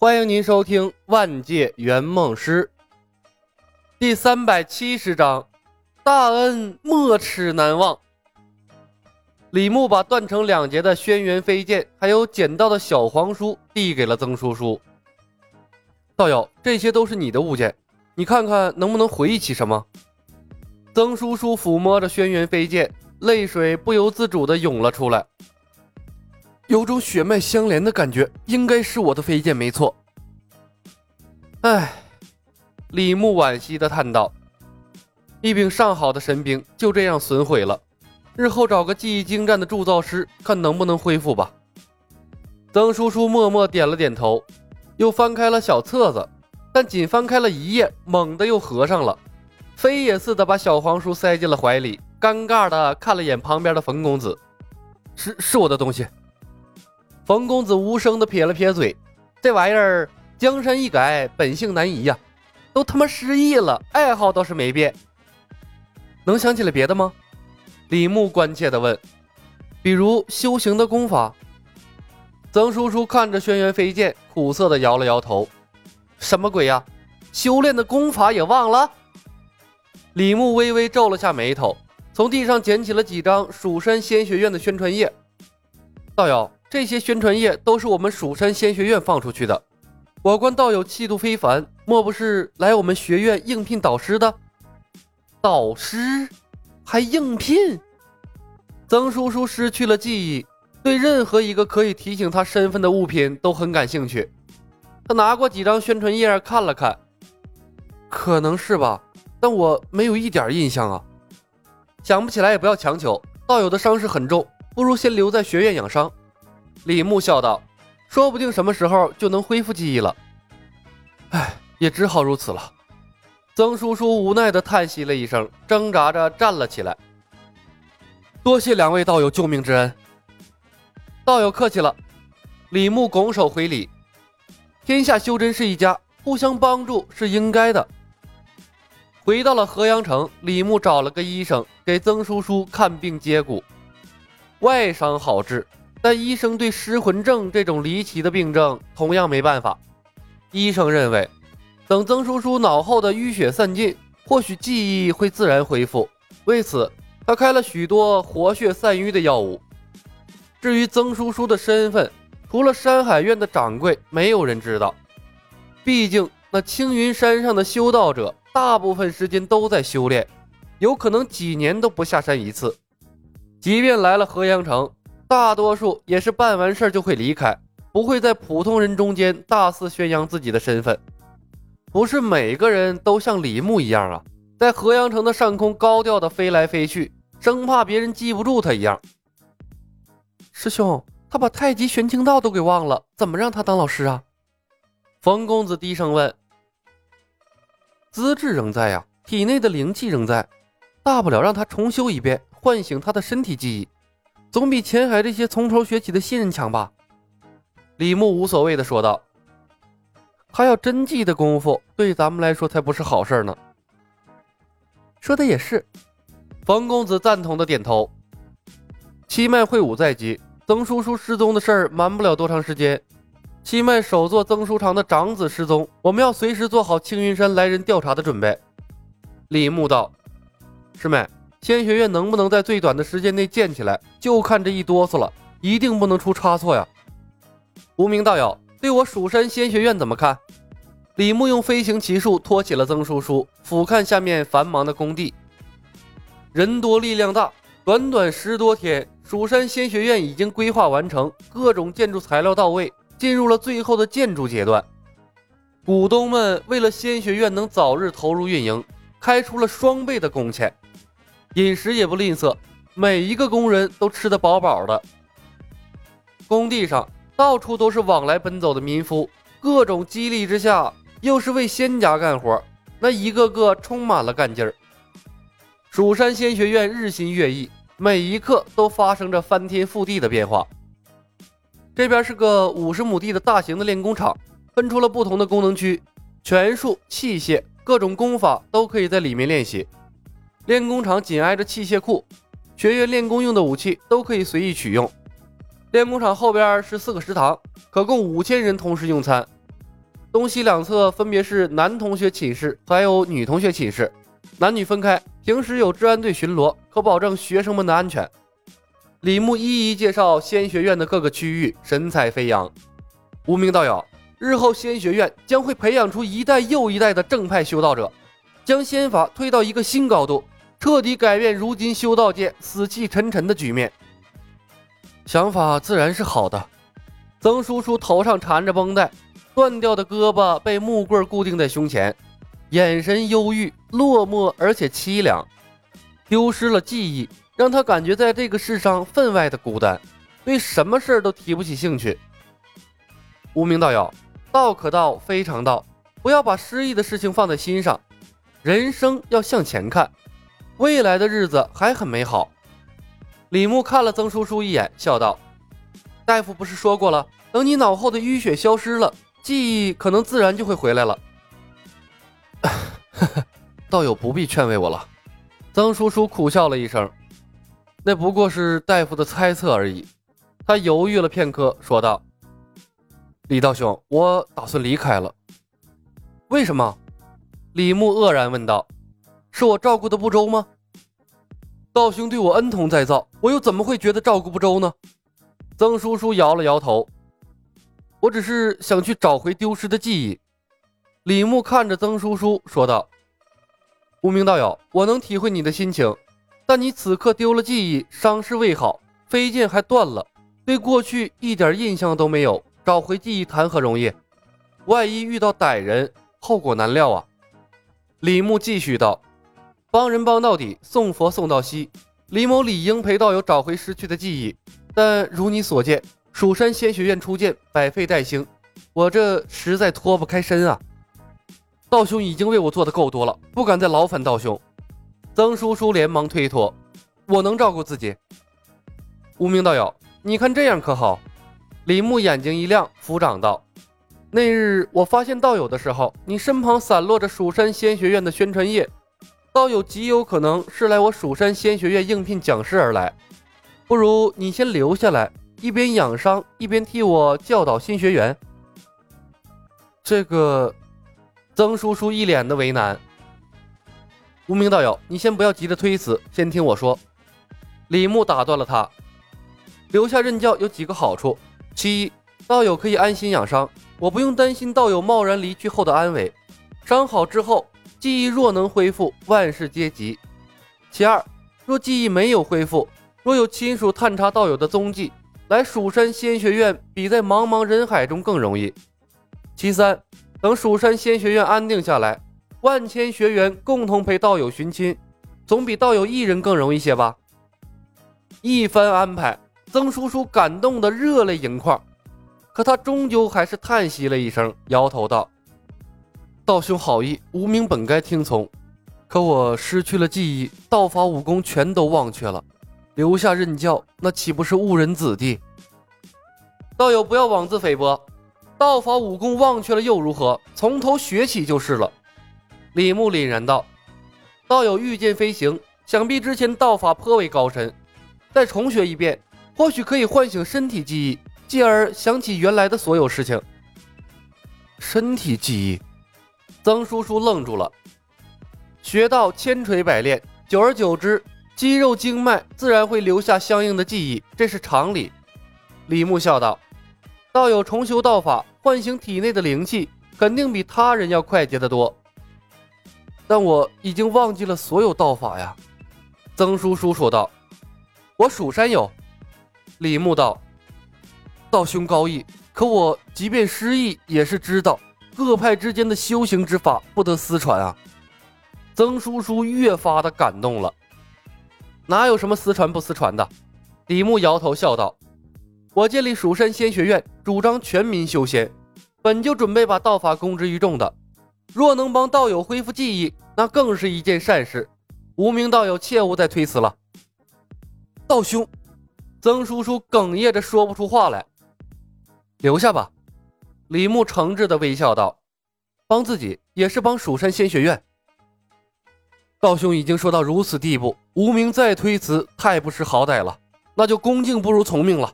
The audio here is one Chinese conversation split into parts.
欢迎您收听《万界圆梦师》第三百七十章，大恩没齿难忘。李牧把断成两截的轩辕飞剑，还有捡到的小黄书递给了曾叔叔。道友，这些都是你的物件，你看看能不能回忆起什么？曾叔叔抚摸着轩辕飞剑，泪水不由自主地涌了出来。有种血脉相连的感觉，应该是我的飞剑没错。唉，李牧惋惜的叹道：“一柄上好的神兵就这样损毁了，日后找个技艺精湛的铸造师，看能不能恢复吧。”曾叔叔默默点了点头，又翻开了小册子，但仅翻开了一页，猛地又合上了，飞也似的把小黄书塞进了怀里，尴尬的看了眼旁边的冯公子：“是是我的东西。”冯公子无声的撇了撇嘴：“这玩意儿江山易改，本性难移呀，都他妈失忆了，爱好倒是没变。能想起来别的吗？”李牧关切的问：“比如修行的功法？”曾叔叔看着轩辕飞剑，苦涩的摇了摇头：“什么鬼呀？修炼的功法也忘了？”李牧微微皱了下眉头，从地上捡起了几张蜀山仙学院的宣传页：“道友。”这些宣传页都是我们蜀山仙学院放出去的。我观道友气度非凡，莫不是来我们学院应聘导师的？导师还应聘？曾叔叔失去了记忆，对任何一个可以提醒他身份的物品都很感兴趣。他拿过几张宣传页看了看，可能是吧，但我没有一点印象啊。想不起来也不要强求。道友的伤势很重，不如先留在学院养伤。李牧笑道：“说不定什么时候就能恢复记忆了。”唉，也只好如此了。曾叔叔无奈地叹息了一声，挣扎着站了起来。多谢两位道友救命之恩。道友客气了。李牧拱手回礼。天下修真是一家，互相帮助是应该的。回到了河阳城，李牧找了个医生给曾叔叔看病接骨，外伤好治。但医生对失魂症这种离奇的病症同样没办法。医生认为，等曾叔叔脑后的淤血散尽，或许记忆会自然恢复。为此，他开了许多活血散瘀的药物。至于曾叔叔的身份，除了山海院的掌柜，没有人知道。毕竟，那青云山上的修道者大部分时间都在修炼，有可能几年都不下山一次。即便来了河阳城。大多数也是办完事儿就会离开，不会在普通人中间大肆宣扬自己的身份。不是每个人都像李牧一样啊，在河阳城的上空高调的飞来飞去，生怕别人记不住他一样。师兄，他把太极玄清道都给忘了，怎么让他当老师啊？冯公子低声问。资质仍在呀，体内的灵气仍在，大不了让他重修一遍，唤醒他的身体记忆。总比前海这些从头学起的新人强吧？李牧无所谓的说道。他要真记的功夫，对咱们来说才不是好事呢。说的也是，冯公子赞同的点头。七脉会武在即，曾叔叔失踪的事儿瞒不了多长时间。七脉首座曾书长的长子失踪，我们要随时做好青云山来人调查的准备。李牧道：“师妹。”仙学院能不能在最短的时间内建起来，就看这一哆嗦了，一定不能出差错呀！无名道友，对我蜀山仙学院怎么看？李牧用飞行奇术托起了曾叔叔，俯瞰下面繁忙的工地。人多力量大，短短十多天，蜀山仙学院已经规划完成，各种建筑材料到位，进入了最后的建筑阶段。股东们为了仙学院能早日投入运营，开出了双倍的工钱。饮食也不吝啬，每一个工人都吃得饱饱的。工地上到处都是往来奔走的民夫，各种激励之下，又是为仙家干活，那一个个充满了干劲儿。蜀山仙学院日新月异，每一刻都发生着翻天覆地的变化。这边是个五十亩地的大型的练功场，分出了不同的功能区，拳术、器械、各种功法都可以在里面练习。练功场紧挨着器械库，学员练功用的武器都可以随意取用。练功场后边是四个食堂，可供五千人同时用餐。东西两侧分别是男同学寝室，还有女同学寝室，男女分开。平时有治安队巡逻，可保证学生们的安全。李牧一一介绍仙学院的各个区域，神采飞扬。无名道友，日后仙学院将会培养出一代又一代的正派修道者，将仙法推到一个新高度，彻底改变如今修道界死气沉沉的局面。想法自然是好的。曾叔叔头上缠着绷带，断掉的胳膊被木棍固定在胸前，眼神忧郁、落寞而且凄凉，丢失了记忆。让他感觉在这个世上分外的孤单，对什么事儿都提不起兴趣。无名道友，道可道非常道，不要把失意的事情放在心上。人生要向前看，未来的日子还很美好。李牧看了曾叔叔一眼，笑道：“大夫不是说过了，等你脑后的淤血消失了，记忆可能自然就会回来了。”道友不必劝慰我了。曾叔叔苦笑了一声。那不过是大夫的猜测而已。他犹豫了片刻，说道：“李道兄，我打算离开了。”为什么？李牧愕然问道：“是我照顾的不周吗？”道兄对我恩同再造，我又怎么会觉得照顾不周呢？曾叔叔摇了摇头：“我只是想去找回丢失的记忆。”李牧看着曾叔叔说道：“无名道友，我能体会你的心情。”但你此刻丢了记忆，伤势未好，飞剑还断了，对过去一点印象都没有，找回记忆谈何容易？万一遇到歹人，后果难料啊！李牧继续道：“帮人帮到底，送佛送到西。李某理应陪道友找回失去的记忆，但如你所见，蜀山仙学院初见，百废待兴，我这实在脱不开身啊！道兄已经为我做的够多了，不敢再劳烦道兄。”曾叔叔连忙推脱：“我能照顾自己。”无名道友，你看这样可好？李牧眼睛一亮，抚掌道：“那日我发现道友的时候，你身旁散落着蜀山仙学院的宣传页，道友极有可能是来我蜀山仙学院应聘讲师而来。不如你先留下来，一边养伤，一边替我教导新学员。”这个，曾叔叔一脸的为难。无名道友，你先不要急着推辞，先听我说。李牧打断了他：“留下任教有几个好处。其一，道友可以安心养伤，我不用担心道友贸然离去后的安危。伤好之后，记忆若能恢复，万事皆吉。其二，若记忆没有恢复，若有亲属探查道友的踪迹，来蜀山仙学院比在茫茫人海中更容易。其三，等蜀山仙学院安定下来。”万千学员共同陪道友寻亲，总比道友一人更容易些吧？一番安排，曾叔叔感动得热泪盈眶，可他终究还是叹息了一声，摇头道：“道兄好意，无名本该听从，可我失去了记忆，道法武功全都忘却了，留下任教，那岂不是误人子弟？道友不要妄自菲薄，道法武功忘却了又如何？从头学起就是了。”李牧凛然道：“道友御剑飞行，想必之前道法颇为高深，再重学一遍，或许可以唤醒身体记忆，继而想起原来的所有事情。”身体记忆，曾叔叔愣住了。学道千锤百炼，久而久之，肌肉经脉自然会留下相应的记忆，这是常理。李牧笑道：“道友重修道法，唤醒体内的灵气，肯定比他人要快捷得多。”但我已经忘记了所有道法呀，曾叔叔说道。我蜀山有。李牧道。道兄高义，可我即便失忆，也是知道各派之间的修行之法不得私传啊。曾叔叔越发的感动了。哪有什么私传不私传的？李牧摇头笑道。我建立蜀山仙学院，主张全民修仙，本就准备把道法公之于众的。若能帮道友恢复记忆，那更是一件善事。无名道友切勿再推辞了。道兄，曾叔叔哽咽着说不出话来。留下吧，李牧诚挚的微笑道：“帮自己也是帮蜀山仙学院。”道兄已经说到如此地步，无名再推辞太不识好歹了。那就恭敬不如从命了。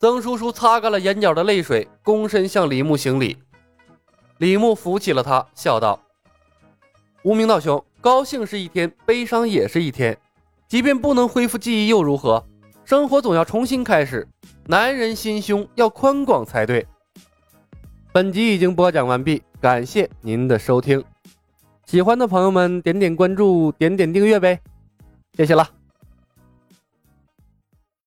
曾叔叔擦干了眼角的泪水，躬身向李牧行礼。李牧扶起了他，笑道：“无名道兄，高兴是一天，悲伤也是一天。即便不能恢复记忆又如何？生活总要重新开始。男人心胸要宽广才对。”本集已经播讲完毕，感谢您的收听。喜欢的朋友们点点关注，点点订阅呗，谢谢了。